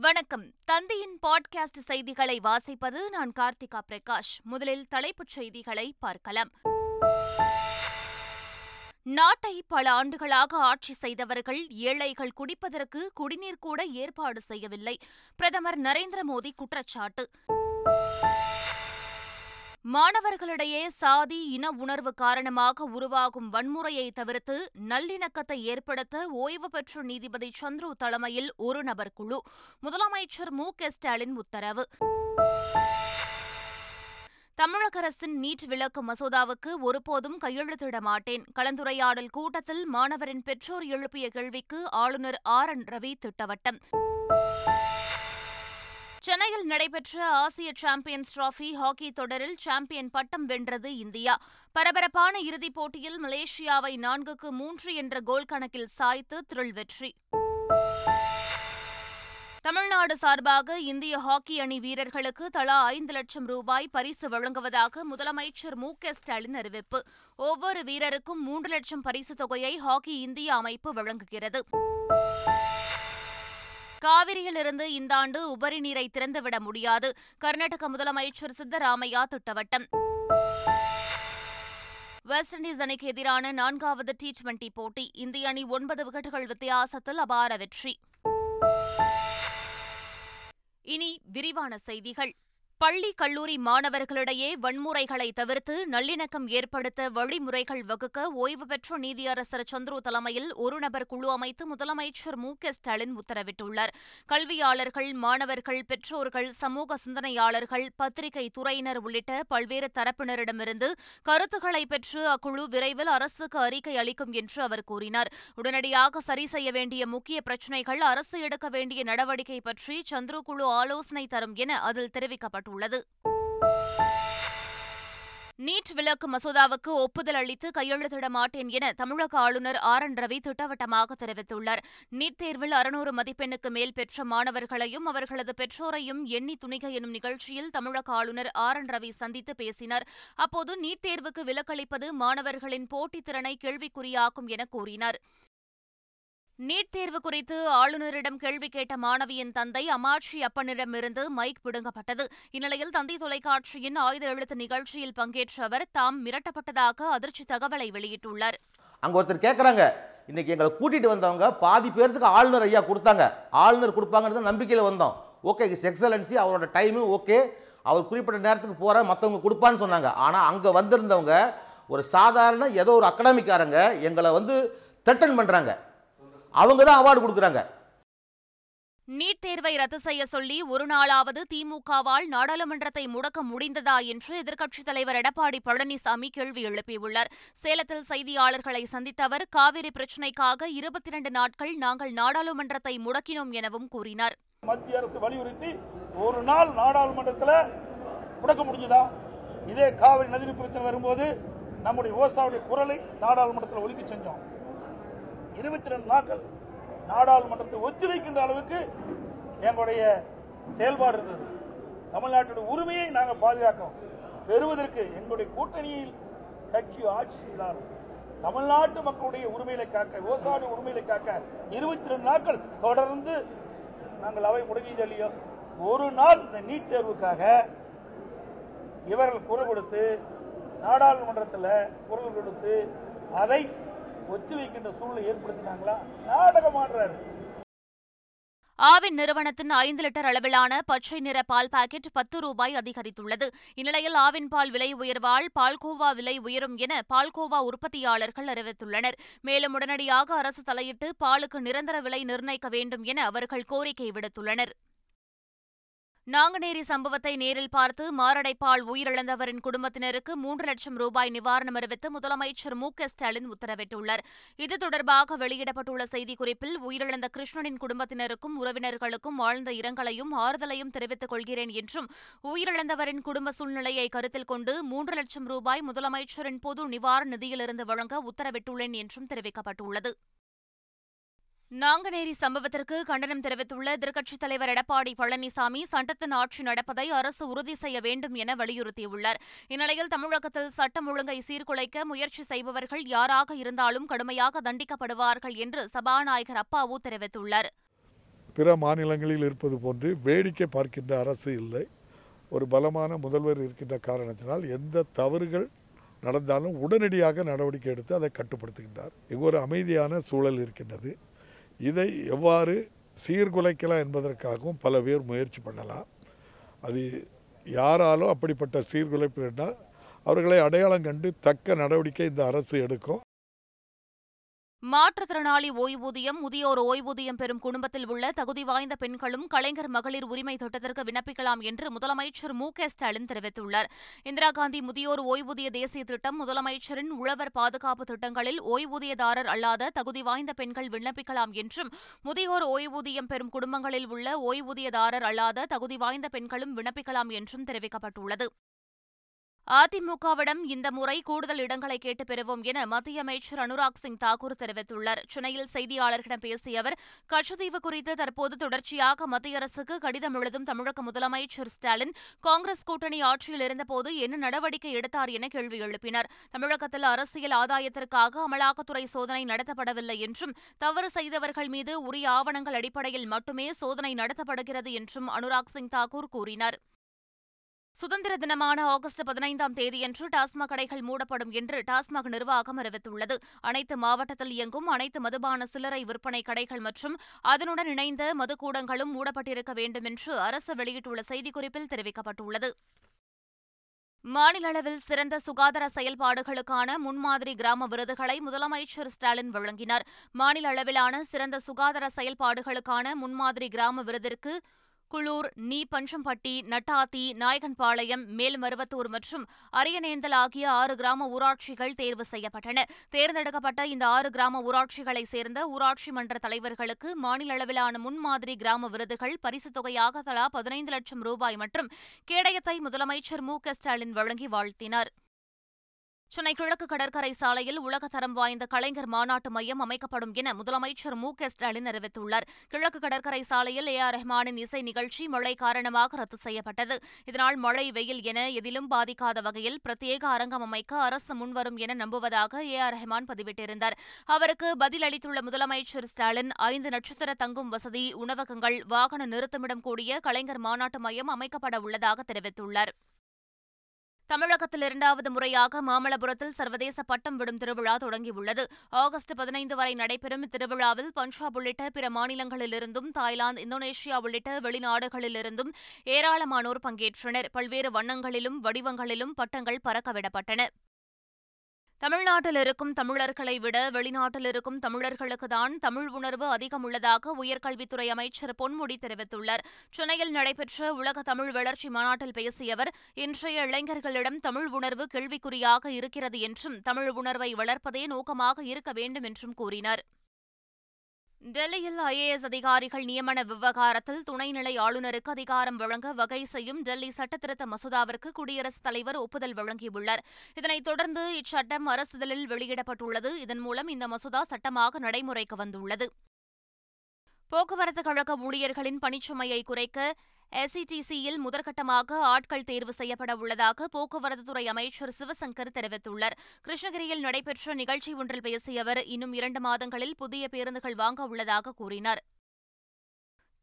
வணக்கம். தந்தையின் பாட்காஸ்ட் செய்திகளை வாசிப்பது நான் கார்த்திகா பிரகாஷ். முதலில் தலைப்புச் செய்திகளை பார்க்கலாம். நாட்டை பல ஆண்டுகளாக ஆட்சி செய்தவர்கள் ஏழைகள் குடிப்பதற்கு குடிநீர் கூட ஏற்பாடு செய்யவில்லை. பிரதமர் நரேந்திர மோடி குற்றச்சாட்டு. மாணவர்களிடையே சாதி இன உணர்வு காரணமாக உருவாகும் வன்முறையை தவிர்த்து நல்லிணக்கத்தை ஏற்படுத்த ஓய்வு பெற்ற நீதிபதி சந்துரு தலைமையில் ஒரு நபர் குழு. முதலமைச்சர் மு. க. ஸ்டாலின் உத்தரவு. தமிழக அரசின் நீட் விளக்கு மசோதாவுக்கு ஒருபோதும் கையெழுத்திட மாட்டேன். கலந்துரையாடல் கூட்டத்தில் மாணவரின் பெற்றோர் எழுப்பிய கேள்விக்கு ஆளுநர் ஆர். என். ரவி திட்டவட்டம். சென்னையில் நடைபெற்ற ஆசிய சாம்பியன்ஸ் டிராபி ஹாக்கி தொடரில் சாம்பியன் பட்டம் வென்றது இந்தியா. பரபரப்பான இறுதிப் போட்டியில் மலேசியாவை நான்குக்கு மூன்று என்ற கோல் கணக்கில் சாய்த்து த்ரில் வெற்றி. தமிழ்நாடு சார்பாக இந்திய ஹாக்கி அணி வீரர்களுக்கு தலா ஐந்து லட்சம் ரூபாய் பரிசு வழங்குவதாக முதலமைச்சர் மு க ஸ்டாலின் அறிவிப்பு. ஒவ்வொரு வீரருக்கும் மூன்று லட்சம் பரிசு தொகையை ஹாக்கி இந்தியா அமைப்பு வழங்குகிறது. காவிரியிலிருந்து இந்த ஆண்டு உபரி நீரை திறந்துவிட முடியாது. கர்நாடக முதலமைச்சர் சித்தராமையா திட்டவட்டம். வெஸ்ட் இண்டீஸ் அணிக்கு எதிரான நான்காவது டி டுவெண்டி போட்டி இந்திய அணி ஒன்பது விக்கெட்டுகள் வித்தியாசத்தில் அபார வெற்றி. இனி விரிவான செய்திகள். பள்ளி கல்லூரி மாணவர்களிடையே வன்முறைகளை தவிர்த்து நல்லிணக்கம் ஏற்படுத்த வழிமுறைகள் வகுக்க ஓய்வு பெற்ற நீதியரசர் சந்துரு தலைமையில் ஒரு நபர் குழு அமைத்து முதலமைச்சர் மு க ஸ்டாலின் உத்தரவிட்டுள்ளார். கல்வியாளர்கள் மாணவர்கள் பெற்றோர்கள் சமூக சிந்தனையாளர்கள் பத்திரிகை துறையினர் உள்ளிட்ட பல்வேறு தரப்பினரிடமிருந்து கருத்துக்களை பெற்று அக்குழு விரைவில் அரசுக்கு அறிக்கை அளிக்கும் என்று அவர் கூறினார். உடனடியாக சரி செய்ய வேண்டிய முக்கிய பிரச்சினைகள் அரசு எடுக்க வேண்டிய நடவடிக்கை பற்றி சந்துரு குழு ஆலோசனை தரும் என அதில் தெரிவிக்கப்பட்டுள்ளது. தெரிவிக்கப்பட்டுள்ளது நீட் விலக்கு மசோதாவுக்கு ஒப்புதல் அளித்து கையெழுத்திட மாட்டேன் என தமிழக ஆளுநர் ஆர் என் ரவி திட்டவட்டமாக தெரிவித்துள்ளார். நீட் தேர்வில் அறுநூறு மதிப்பெண்ணுக்கு மேல் பெற்ற மாணவர்களையும் அவர்களது பெற்றோரையும் எண்ணி துணிக எனும் நிகழ்ச்சியில் தமிழக ஆளுநர் ஆர் என் ரவி சந்தித்து பேசினார். அப்போது நீட் தேர்வுக்கு விலக்களிப்பது மாணவர்களின் போட்டித் திறனை கேள்விக்குறியாக்கும் என கூறினார். நீட் தேர்வு குறித்து ஆளுநரிடம் கேள்வி கேட்ட மாணவியின் தந்தை அமாட்சி அப்பனிடமிருந்து மைக் பிடுங்கப்பட்டது. இந்நிலையில் தந்தை தொலைக்காட்சியின் ஆயுத எழுத்து நிகழ்ச்சியில் பங்கேற்ற அவர் தாம் மிரட்டப்பட்டதாக அதிர்ச்சி தகவலை வெளியிட்டுள்ளார். அங்கே ஒருத்தர் கேட்குறாங்க இன்னைக்கு எங்களை கூட்டிகிட்டு வந்தவங்க பாதி பேர்த்துக்கு ஆளுநர் ஐயா கொடுத்தாங்க. ஆளுநர் கொடுப்பாங்கன்றது நம்பிக்கையில் வந்தோம். ஓகே இஸ் எக்ஸலன்சி அவரோட டைமு ஓகே. அவர் குறிப்பிட்ட நேரத்துக்கு போகிற மற்றவங்க கொடுப்பான்னு சொன்னாங்க. ஆனால் அங்கே வந்திருந்தவங்க ஒரு சாதாரண ஏதோ ஒரு அகடாமிக்காரங்க எங்களை வந்து த்ரெட்டன் பண்ணுறாங்க அவங்க தான் அவார்டு கொடுக்குறாங்க. நீட் தேர்வை ரத்து செய்ய சொல்லி ஒரு நாளாவது திமுகவால் நாடாளுமன்றத்தை முடக்க முடிந்ததா என்று எதிர்க்கட்சித் தலைவர் எடப்பாடி பழனிசாமி கேள்வி எழுப்பியுள்ளார். சேலத்தில் செய்தியாளர்களை சந்தித்த அவர் காவிரி பிரச்சினைக்காக இருபத்தி இரண்டு நாட்கள் நாங்கள் நாடாளுமன்றத்தை முடக்கினோம் எனவும் கூறினார். மத்திய அரசு வலியுறுத்தி ஒரு நாள் நாடாளுமன்றத்தில் முடக்க முடிஞ்சதா? இதே காவிரி நதி பிரச்சனை வரும்போது நம்முடைய விவசாயியுடைய குரலை நாடாளுமன்றத்தில் ஒலிக்க செஞ்சோம். இருபத்தி ரெண்டு நாட்கள் நாடாளுமன்றத்தை ஒத்திவைக்கின்ற அளவுக்கு எங்களுடைய செயல்பாடு இருந்தது. தமிழ்நாட்டுடைய உரிமையை நாங்கள் பாதுகாக்கிறோம் பெறுவதற்கு எங்களுடைய கூட்டணியில் கட்சி ஆட்சி செய்தார் தமிழ்நாட்டு மக்களுடைய உரிமைகளை காக்க விவசாய உரிமைகளை காக்க இருபத்தி ரெண்டு நாட்கள் தொடர்ந்து நாங்கள் அவை முடங்கியது இல்லையோ ஒரு நாள் இந்த நீட் தேர்வுக்காக இவர்கள் குரல் கொடுத்து நாடாளுமன்றத்தில் குரல் கொடுத்து அதை ஒத்திவைக்கின்ற சூழ்நிலை ஏற்படுத்தினாங்களா? நாடகம் ஆடுறாரு. ஆவின் நிறுவனத்தின் ஐந்து லிட்டர் அளவிலான பச்சை நிற பால் பாக்கெட் பத்து ரூபாய் அதிகரித்துள்ளது. இந்நிலையில் ஆவின் பால் விலை உயர்வால் பால்கோவா விலை உயரும் என பால்கோவா உற்பத்தியாளர்கள் அறிவித்துள்ளனர். மேலும் உடனடியாக அரசு தலையிட்டு பாலுக்கு நிரந்தர விலை நிர்ணயிக்க வேண்டும் என அவர்கள் கோரிக்கை விடுத்துள்ளனர். நாங்குநேரி சம்பவத்தை நேரில் பார்த்து மாரடைப்பால் உயிரிழந்தவரின் குடும்பத்தினருக்கு மூன்று லட்சம் ரூபாய் நிவாரணம் அறிவித்து முதலமைச்சர் மு க ஸ்டாலின் உத்தரவிட்டுள்ளார். இது தொடர்பாக வெளியிடப்பட்டுள்ள செய்திக்குறிப்பில் உயிரிழந்த கிருஷ்ணனின் குடும்பத்தினருக்கும் உறவினர்களுக்கும் ஆழ்ந்த இரங்கலையும் ஆறுதலையும் தெரிவித்துக் கொள்கிறேன் என்றும் உயிரிழந்தவரின் குடும்ப சூழ்நிலையை கருத்தில் கொண்டு மூன்று லட்சம் ரூபாய் முதலமைச்சரின் பொது நிவாரண நிதியிலிருந்து வழங்க உத்தரவிட்டுள்ளேன் என்றும் தெரிவிக்கப்பட்டுள்ளது. நாங்குநேரி சம்பவத்திற்கு கண்டனம் தெரிவித்துள்ள எதிர்க்கட்சித் தலைவர் எடப்பாடி பழனிசாமி சட்டத்தின் ஆட்சி நடப்பதை அரசு உறுதி செய்ய வேண்டும் என வலியுறுத்தியுள்ளார். இந்நிலையில் தமிழகத்தில் சட்டம் ஒழுங்கை சீர்குலைக்க முயற்சி செய்பவர்கள் யாராக இருந்தாலும் கடுமையாக தண்டிக்கப்படுவார்கள் என்று சபாநாயகர் அப்பாவு தெரிவித்துள்ளார். பிற மாநிலங்களில் இருப்பது போன்று வேடிக்கை பார்க்கின்ற அரசு இல்லை. ஒரு பலமான முதல்வர் இருக்கின்ற காரணத்தினால் எந்த தவறுகள் நடந்தாலும் உடனடியாக நடவடிக்கை எடுத்து அதை கட்டுப்படுத்துகின்றார். இங்கு ஒரு அமைதியான சூழல் இருக்கின்றது. இதை எவ்வாறு சீர்குலைக்கலாம் என்பதற்காகவும் பல பேர் முயற்சி பண்ணலாம். அது யாராலும் அப்படிப்பட்ட சீர்குலைப்பு என்றால் அவர்களை அடையாளம் கண்டு தக்க நடவடிக்கை இந்த அரசு எடுக்கும். மாற்றுத்திறனாளி ஓய்வூதியம் முதியோர் ஓய்வூதியம் பெறும் குடும்பத்தில் உள்ள தகுதி வாய்ந்த பெண்களும் கலைஞர் மகளிர் உரிமை திட்டத்திற்கு விண்ணப்பிக்கலாம் என்று முதலமைச்சர் மு க ஸ்டாலின் தெரிவித்துள்ளார். இந்திரா காந்தி முதியோர் ஓய்வூதிய தேசிய திட்டம் முதலமைச்சரின் உழவர் பாதுகாப்பு திட்டங்களில் ஓய்வூதியதாரர் அல்லாத தகுதி வாய்ந்த பெண்கள் விண்ணப்பிக்கலாம் என்றும் முதியோர் ஓய்வூதியம் பெறும் குடும்பங்களில் உள்ள ஓய்வூதியதாரர் அல்லாத தகுதி வாய்ந்த பெண்களும் விண்ணப்பிக்கலாம் என்றும் தெரிவிக்கப்பட்டுள்ளது. அதிமுகவிடம் இந்த முறை கூடுதல் இடங்களை கேட்டு பெறுவோம் என மத்திய அமைச்சர் அனுராக் சிங் தாக்கூர் தெரிவித்துள்ளார். சென்னையில் செய்தியாளர்களிடம் பேசிய அவர் கச்சத்தீவு குறித்து தற்போது தொடர்ச்சியாக மத்திய அரசுக்கு கடிதம் எழுதும் தமிழக முதலமைச்சர் ஸ்டாலின் காங்கிரஸ் கூட்டணி ஆட்சியில் இருந்தபோது என்ன நடவடிக்கை எடுத்தார் என கேள்வி எழுப்பினார். தமிழகத்தில் அரசியல் ஆதாயத்திற்காக அமலாக்கத்துறை சோதனை நடத்தப்படவில்லை என்றும் தவறு செய்தவர்கள் மீது உரிய ஆவணங்கள் அடிப்படையில் மட்டுமே சோதனை நடத்தப்படுகிறது என்றும் அனுராக் சிங் தாக்கூர் கூறினார். சுதந்திர தினமான ஆகஸ்ட் பதினைந்தாம் தேதியன்று டாஸ்மாக் கடைகள் மூடப்படும் என்று டாஸ்மாக் நிர்வாகம் அறிவித்துள்ளது. அனைத்து மாவட்டத்தில் இயங்கும் அனைத்து மதுபான சில்லறை விற்பனை கடைகள் மற்றும் அதனுடன் இணைந்த மதுக்கூடங்களும் மூடப்பட்டிருக்க வேண்டும் என்று அரசு வெளியிட்டுள்ள செய்திக்குறிப்பில் தெரிவிக்கப்பட்டுள்ளது. மாநில அளவில் சிறந்த சுகாதார செயல்பாடுகளுக்கான முன்மாதிரி கிராம விருதுகளை முதலமைச்சர் ஸ்டாலின் வழங்கினார். மாநில அளவிலான சிறந்த சுகாதார செயல்பாடுகளுக்கான முன்மாதிரி கிராம விருதிற்கு குளூர் நீ பஞ்சம்பட்டி நட்டாத்தி நாயகன்பாளையம் மேல்மருவத்தூர் மற்றும் அரியநேந்தல் ஆகிய ஆறு கிராம ஊராட்சிகள் தேர்வு செய்யப்பட்டன. தேர்ந்தெடுக்கப்பட்ட இந்த ஆறு கிராம ஊராட்சிகளைச் சேர்ந்த ஊராட்சி மன்ற தலைவர்களுக்கு மாநில அளவிலான முன்மாதிரி கிராம விருதுகள் பரிசுத் தொகையாக தலா பதினைந்து லட்சம் ரூபாய் மற்றும் கேடயத்தை முதலமைச்சர் மு க ஸ்டாலின் வழங்கி வாழ்த்தினார். சென்னை கிழக்கு கடற்கரை சாலையில் உலகத்தரம் வாய்ந்த கலைஞர் மாநாட்டு மையம் அமைக்கப்படும் என முதலமைச்சர் மு க ஸ்டாலின் அறிவித்துள்ளார். கிழக்கு கடற்கரை சாலையில் ஏ ஆர் ரஹ்மானின் இசை நிகழ்ச்சி மழை காரணமாக ரத்து செய்யப்பட்டது. இதனால் மழை வெயில் என எதிலும் பாதிக்காத வகையில் பிரத்யேக அரங்கம் அமைக்க அரசு முன்வரும் என நம்புவதாக ஏ ஆர் ரஹ்மான் பதிவிட்டிருந்தார். அவருக்கு பதிலளித்துள்ள முதலமைச்சர் ஸ்டாலின் ஐந்து நட்சத்திர தங்கும் வசதி உணவகங்கள் வாகன நிறுத்தமிடம் கூடிய கலைஞர் மாநாட்டு மையம் அமைக்கப்பட உள்ளதாக தெரிவித்துள்ளார். தமிழகத்தில் இரண்டாவது முறையாக மாமல்லபுரத்தில் சர்வதேச பட்டம் விடும் திருவிழா தொடங்கியுள்ளது. ஆகஸ்ட் பதினைந்து வரை நடைபெறும் இத்திருவிழாவில் பஞ்சாப் உள்ளிட்ட பிற மாநிலங்களிலிருந்தும் தாய்லாந்து இந்தோனேஷியா உள்ளிட்ட வெளிநாடுகளிலிருந்தும் ஏராளமானோர் பங்கேற்றனர். பல்வேறு வண்ணங்களிலும் வடிவங்களிலும் பட்டங்கள் பறக்கவிடப்பட்டன. தமிழ்நாட்டில் இருக்கும் தமிழர்களை விட வெளிநாட்டில் இருக்கும் தமிழர்களுக்குதான் தமிழ் உணர்வு அதிகம் உள்ளதாக உயர்கல்வித்துறை அமைச்சர் பொன்முடி தெரிவித்துள்ளார். சென்னையில் நடைபெற்ற உலக தமிழ் வளர்ச்சி மாநாட்டில் பேசிய அவர் இன்றைய இளைஞர்களிடம் தமிழ் உணர்வு கேள்விக்குறியாக இருக்கிறது என்றும் தமிழ் உணர்வை வளர்ப்பதே நோக்கமாக இருக்க வேண்டும் என்றும் கூறினார். டெல்லியில் ஐஏஎஸ் அதிகாரிகள் நியமன விவகாரத்தில் துணைநிலை ஆளுநருக்கு அதிகாரம் வழங்க வகை செய்யும் டெல்லி சட்டத்திருத்த மசோதாவிற்கு குடியரசுத் தலைவர் ஒப்புதல் வழங்கியுள்ளார். இதனைத் தொடர்ந்து இச்சட்டம் அரசிதழில் வெளியிடப்பட்டுள்ளது. இதன் மூலம் இந்த மசோதா சட்டமாக நடைமுறைக்கு வந்துள்ளது. போக்குவரத்து கழக ஊழியர்களின் பணிச்சுமையை குறைக்க எஸ்இடிசியில் முதற்கட்டமாக ஆட்கள் தேர்வு செய்யப்பட உள்ளதாக போக்குவரத்துத்துறை அமைச்சர் சிவசங்கர் தெரிவித்துள்ளார். கிருஷ்ணகிரியில் நடைபெற்ற நிகழ்ச்சி ஒன்றில் பேசிய அவர் இன்னும் இரண்டு மாதங்களில் புதிய பேருந்துகள் வாங்க உள்ளதாக கூறினார்.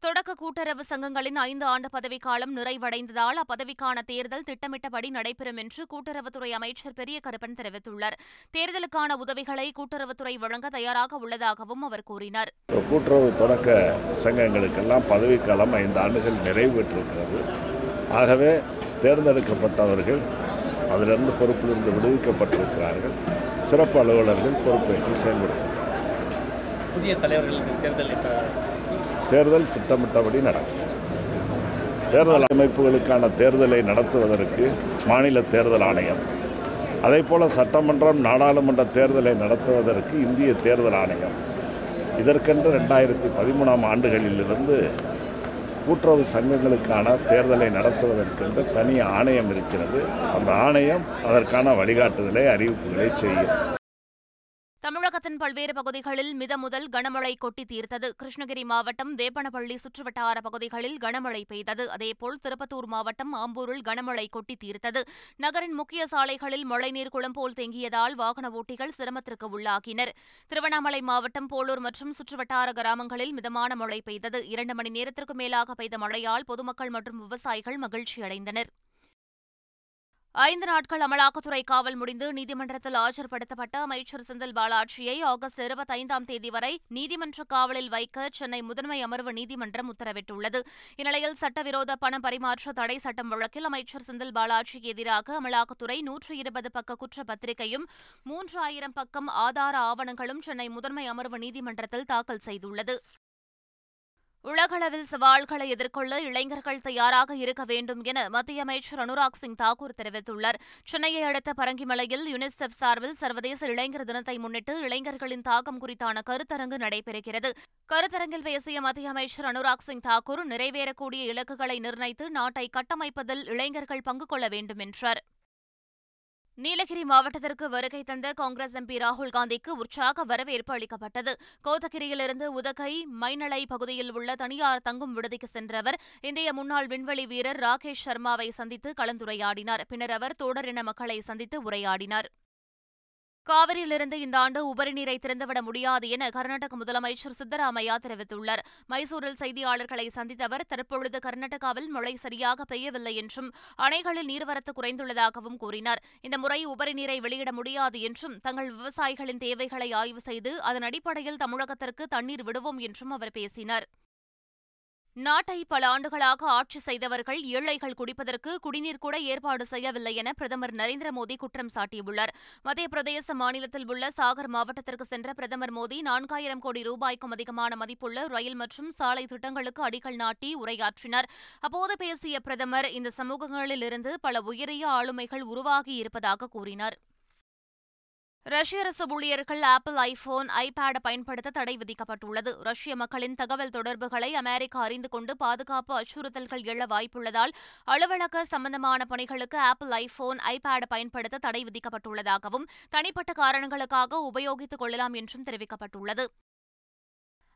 தொடக்க கூட்டுறவு சங்கங்களின் ஐந்து ஆண்டு பதவிக்காலம் நிறைவடைந்ததால் அப்பதவிக்கான தேர்தல் திட்டமிட்டபடி நடைபெறும் என்று கூட்டுறவுத்துறை அமைச்சர் பெரிய கருப்பன் தெரிவித்துள்ளார். தேர்தலுக்கான உதவிகளை கூட்டுறவுத்துறை வழங்க தயாராக உள்ளதாகவும் அவர் கூறினார். கூட்டுறவு தொடக்க சங்கங்களுக்கெல்லாம் பதவிக்காலம் ஐந்து ஆண்டுகள் நிறைவு பெற்றிருக்கிறது ஆகவே தேர்ந்தெடுக்கப்பட்டவர்கள் அதிலிருந்து பொறுப்பிலிருந்து விடுவிக்கப்பட்டிருக்கிறார்கள். சிறப்பு அலுவலர்கள் பொறுப்பேற்று செயல்படுத்துகிறார்கள். புதிய தலைவர்களுக்கு தேர்தல் தேர்தல் திட்டமிட்டபடி நடக்கும். தேர்தல் அமைப்புகளுக்கான தேர்தலை நடத்துவதற்கு மாநில தேர்தல் ஆணையம் அதேபோல சட்டமன்றம் நாடாளுமன்ற தேர்தலை நடத்துவதற்கு இந்திய தேர்தல் ஆணையம். இதற்கென்று ரெண்டாயிரத்தி பதிமூணாம் ஆண்டுகளிலிருந்து கூட்டுறவு சங்கங்களுக்கான தேர்தலை நடத்துவதற்கென்று தனி ஆணையம் இருக்கிறது. அந்த ஆணையம் அதற்கான வழிகாட்டுதலை அறிவிப்புகளை செய்யும். தமிழகத்தின் பல்வேறு பகுதிகளில் மிதமுதல் கனமழை கொட்டி தீர்த்தது. கிருஷ்ணகிரி மாவட்டம் வேப்பனப்பள்ளி சுற்றுவட்டார பகுதிகளில் கனமழை பெய்தது. அதேபோல் திருப்பத்தூர் மாவட்டம் ஆம்பூரில் கனமழை கொட்டி தீர்த்தது. நகரின் முக்கிய சாலைகளில் மழைநீர் குளம் போல் தேங்கியதால் வாகன ஓட்டிகள் சிரமத்திற்கு உள்ளாகினர். திருவண்ணாமலை மாவட்டம் போலூர் மற்றும் சுற்றுவட்டார கிராமங்களில் மிதமான மழை பெய்தது. இரண்டு மணி நேரத்திற்கு மேலாக பெய்த மழையால் பொதுமக்கள் மற்றும் விவசாயிகள் மகிழ்ச்சியடைந்தனர். ஐந்து நாட்கள் அமலாக்கத்துறை காவல் முடிந்து நீதிமன்றத்தில் ஆஜர்படுத்தப்பட்ட அமைச்சர் செந்தில் பாலாஜியை ஆகஸ்ட் இருபத்தைந்தாம் தேதி வரை நீதிமன்ற காவலில் வைக்க சென்னை முதன்மை அமர்வு நீதிமன்றம் உத்தரவிட்டுள்ளது. இந்நிலையில் சட்டவிரோத பண பரிமாற்ற தடை சட்டம் வழக்கில் அமைச்சர் செந்தில் பாலாஜிக்கு எதிராக அமலாக்கத்துறை நூற்று இருபது பக்க குற்றப்பத்திரிகையும் மூன்று ஆயிரம் பக்கம் ஆதார ஆவணங்களும் சென்னை முதன்மை அமர்வு நீதிமன்றத்தில் தாக்கல் செய்துள்ளது. உலகளவில் சவால்களை எதிர்கொள்ள இளைஞர்கள் தயாராக இருக்க வேண்டும் என மத்திய அமைச்சர் அனுராக் சிங் தாக்கூர் தெரிவித்துள்ளார். சென்னையை அடுத்த பரங்கிமலையில் யுனிசெஃப் சார்பில் சர்வதேச இளைஞர் தினத்தை முன்னிட்டு இளைஞர்களின் தாக்கம் குறித்தான கருத்தரங்கு நடைபெறுகிறது. கருத்தரங்கில் பேசிய மத்திய அமைச்சர் அனுராக் சிங் தாக்கூர் நிறைவேறக்கூடிய இலக்குகளை நிர்ணயித்து நாட்டை கட்டமைப்பதில் இளைஞர்கள் பங்கு கொள்ள வேண்டும் என்றார். நீலகிரி மாவட்டத்திற்கு வருகை தந்த காங்கிரஸ் எம்பி ராகுல் காந்திக்கு உற்சாக வரவேற்பு அளிக்கப்பட்டது. கோத்தகிரியிலிருந்து உதகை மைனலை பகுதியில் உள்ள தனியார் தங்கும் விடுதிக்கு சென்ற அவர் இந்திய முன்னாள் விண்வெளி வீரர் ராகேஷ் சர்மாவை சந்தித்து கலந்துரையாடினார். பின்னர் அவர் தோடரின மக்களை சந்தித்து உரையாடினார். காவிரியிலிருந்து இந்த ஆண்டு உபரி நீரை திறந்துவிட முடியாது என கர்நாடக முதலமைச்சர் சித்தராமையா தெரிவித்துள்ளார். மைசூரில் செய்தியாளர்களை சந்தித்த அவர் தற்பொழுது கர்நாடகாவில் மழை சரியாக பெய்யவில்லை என்றும் அணைகளில் நீர்வரத்து குறைந்துள்ளதாகவும் கூறினார். இந்த முறை உபரி நீரை வெளியிட முடியாது என்றும் தங்கள் விவசாயிகளின் தேவைகளை ஆய்வு செய்து அதன் அடிப்படையில் தமிழகத்திற்கு தண்ணீர் விடுவோம் என்றும் அவர் பேசினார். நாட்டை பல ஆண்டுகளாக ஆட்சி செய்தவர்கள் ஏழைகள் குடிப்பதற்கு குடிநீர் கூட ஏற்பாடு செய்யவில்லை என பிரதமர் நரேந்திர மோடி குற்றம் சாட்டியுள்ளார். மத்திய பிரதேச மாநிலத்தில் உள்ள சாகர் மாவட்டத்திற்கு சென்ற பிரதமர் மோடி நான்காயிரம் கோடி ரூபாய்க்கும் அதிகமான மதிப்புள்ள ரயில் மற்றும் சாலை திட்டங்களுக்கு அடிக்கல் நாட்டி உரையாற்றினார். அப்போது பேசிய பிரதமர் இந்த சமூகங்களிலிருந்து பல உயரிய ஆளுமைகள் உருவாகியிருப்பதாக கூறினார். ரஷ்ய அரசு ஊழியர்கள் ஆப்பிள் ஐபோன் ஐபேட் பயன்படுத்த தடை விதிக்கப்பட்டுள்ளது. ரஷ்ய மக்களின் தகவல் தொடர்புகளை அமெரிக்கா அறிந்து கொண்டு பாதுகாப்பு அச்சுறுத்தல்கள் எழ வாய்ப்புள்ளதால் அலுவலக சம்பந்தமான பணிகளுக்கு ஆப்பிள் ஐபோன் ஐபேட் பயன்படுத்த தடை விதிக்கப்பட்டுள்ளதாகவும் தனிப்பட்ட காரணங்களுக்காக உபயோகித்துக் கொள்ளலாம் என்றும் தெரிவிக்கப்பட்டுள்ளது.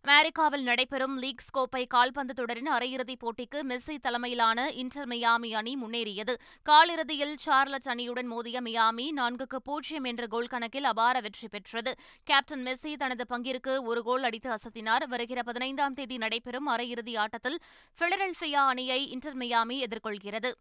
அமெரிக்காவில் நடைபெறும் லீக்ஸ் கோப்பை கால்பந்து தொடரின் அரையிறுதிப் போட்டிக்கு மெஸ்ஸி தலைமையிலான இன்டர் மியாமி அணி முன்னேறியது. காலிறுதியில் சார்லட் அணியுடன் மோதிய மியாமி நான்குக்கு பூஜ்ஜியம் என்ற கோல் கணக்கில் அபார வெற்றி பெற்றது. கேப்டன் மெஸ்ஸி தனது பங்கிற்கு ஒரு கோல் அடித்து அசத்தினார். வருகிற பதினைந்தாம் தேதி நடைபெறும் அரையிறுதி ஆட்டத்தில் பிலடெல்பியா அணியை இன்டர் மியாமி எதிர்கொள்கிறது.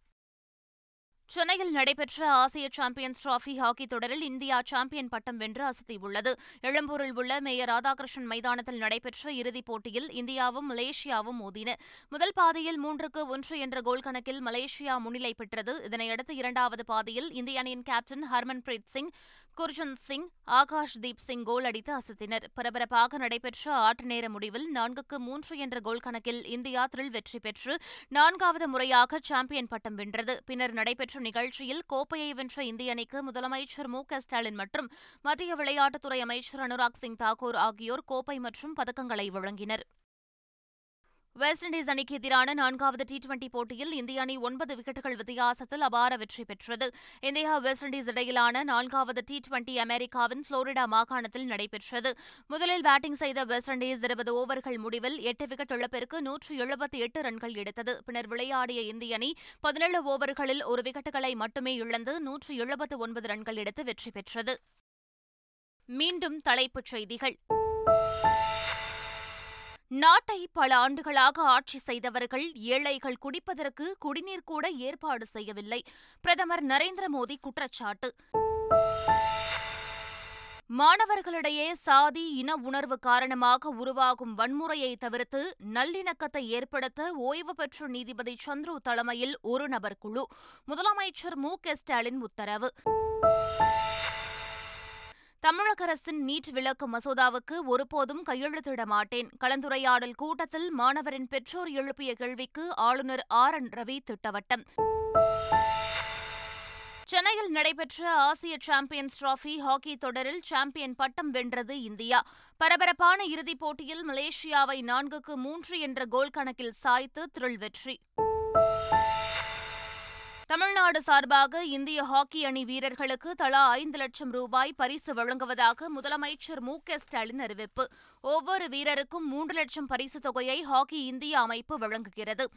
சென்னையில் நடைபெற்ற ஆசிய சாம்பியன்ஸ் டிராபி ஹாக்கி தொடரில் இந்தியா சாம்பியன் பட்டம் வென்று அசத்தியுள்ளது. எழும்பூரில் உள்ள மேயர் ராதாகிருஷ்ணன் மைதானத்தில் நடைபெற்ற இறுதிப் போட்டியில் இந்தியாவும் மலேசியாவும் மோதின. முதல் பாதையில் மூன்றுக்கு ஒன்று என்ற கோல் கணக்கில் மலேசியா முன்னிலை பெற்றது. இதனையடுத்து இரண்டாவது பாதையில் இந்திய அணியின் கேப்டன் ஹர்மன்பிரீத் சிங் குர்ஜன் சிங் ஆகாஷ் தீப் சிங் கோல் அடித்து அசத்தினர். பரபரப்பாக நடைபெற்ற ஆட்ட நேர முடிவில் நான்குக்கு மூன்று என்ற கோல் கணக்கில் இந்தியா த்ரில் வெற்றி பெற்று நான்காவது முறையாக சாம்பியன் பட்டம் வென்றது. பின்னர் நடைபெற்ற நிகழ்ச்சியில் கோப்பையை வென்ற இந்திய அணிக்கு முதலமைச்சர் மு க ஸ்டாலின் மற்றும் மத்திய விளையாட்டுத்துறை அமைச்சர் அனுராக் சிங் தாக்கூர் ஆகியோர் கோப்பை மற்றும் பதக்கங்களை வழங்கினர். வெஸ்ட் இண்டீஸ் அணிக்கு எதிரான நான்காவது டி டுவெண்டி போட்டியில் இந்திய அணி ஒன்பது விக்கெட்டுகள் வித்தியாசத்தில் அபார வெற்றி பெற்றது. இந்தியா வெஸ்ட் இண்டீஸ் இடையிலான நான்காவது டி டுவெண்டி அமெரிக்காவின் புளோரிடா மாகாணத்தில் நடைபெற்றது. முதலில் பேட்டிங் செய்த வெஸ்ட் இண்டீஸ் இருபது ஓவர்கள் முடிவில் எட்டு விக்கெட் இழப்பிற்கு நூற்று எழுபத்தி எட்டு ரன்கள் எடுத்தது. பின்னர் விளையாடிய இந்திய அணி பதினேழு ஓவர்களில் ஒரு விக்கெட்டுகளை மட்டுமே இழந்து நூற்று எழுபத்து ஒன்பது ரன்கள் எடுத்து வெற்றி பெற்றது. மீண்டும் தலைப்புச் செய்திகள். நாட்டை பல ஆண்டுகளாக ஆட்சி செய்தவர்கள் ஏழைகள் குடிப்பதற்கு குடிநீர் கூட ஏற்பாடு செய்யவில்லை. பிரதமர் நரேந்திர மோடி குற்றச்சாட்டு. மாணவர்களிடையே சாதி இன உணர்வு காரணமாக உருவாகும் வன்முறையை தவிர்த்து நல்லிணக்கத்தை ஏற்படுத்த ஓய்வு பெற்ற நீதிபதி சந்துரு தலைமையில் ஒரு நபர் குழு. முதலமைச்சர் மு க ஸ்டாலின் உத்தரவு. தமிழக அரசின் நீட் விலக்கு மசோதாவுக்கு ஒருபோதும் கையெழுத்திட மாட்டேன். கலந்துரையாடல் கூட்டத்தில் மாணவரின் பெற்றோர் எழுப்பிய கேள்விக்கு ஆளுநர் ஆர். என். ரவி திட்டவட்டம். சென்னையில் நடைபெற்ற ஆசிய சாம்பியன்ஸ் டிராபி ஹாக்கி தொடரில் சாம்பியன் பட்டம் வென்றது இந்தியா. பரபரப்பான இறுதிப் போட்டியில் மலேசியாவை நான்குக்கு மூன்று என்ற கோல் கணக்கில் சாய்த்து த்ரில் வெற்றி. தமிழ்நாடு சார்பாக இந்திய ஹாக்கி அணி வீரர்களுக்கு தலா ஐந்து லட்சம் ரூபாய் பரிசு வழங்குவதாக முதலமைச்சர் மு க ஸ்டாலின் அறிவிப்பு. ஒவ்வொரு வீரருக்கும் மூன்று லட்சம் பரிசு தொகையை ஹாக்கி இந்திய அமைப்பு வழங்குகிறது.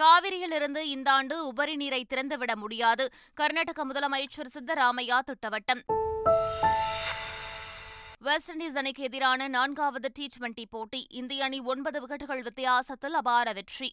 காவிரியிலிருந்து இந்த ஆண்டு உபரி நீரை திறந்துவிட முடியாது. கர்நாடக முதலமைச்சர் சித்தராமையா திட்டவட்டம். வெஸ்ட் இண்டீஸ் அணிக்கு எதிரான நான்காவது டி டுவெண்டி போட்டி. இந்திய அணி ஒன்பது விக்கெட்டுகள் வித்தியாசத்தில் அபார வெற்றி.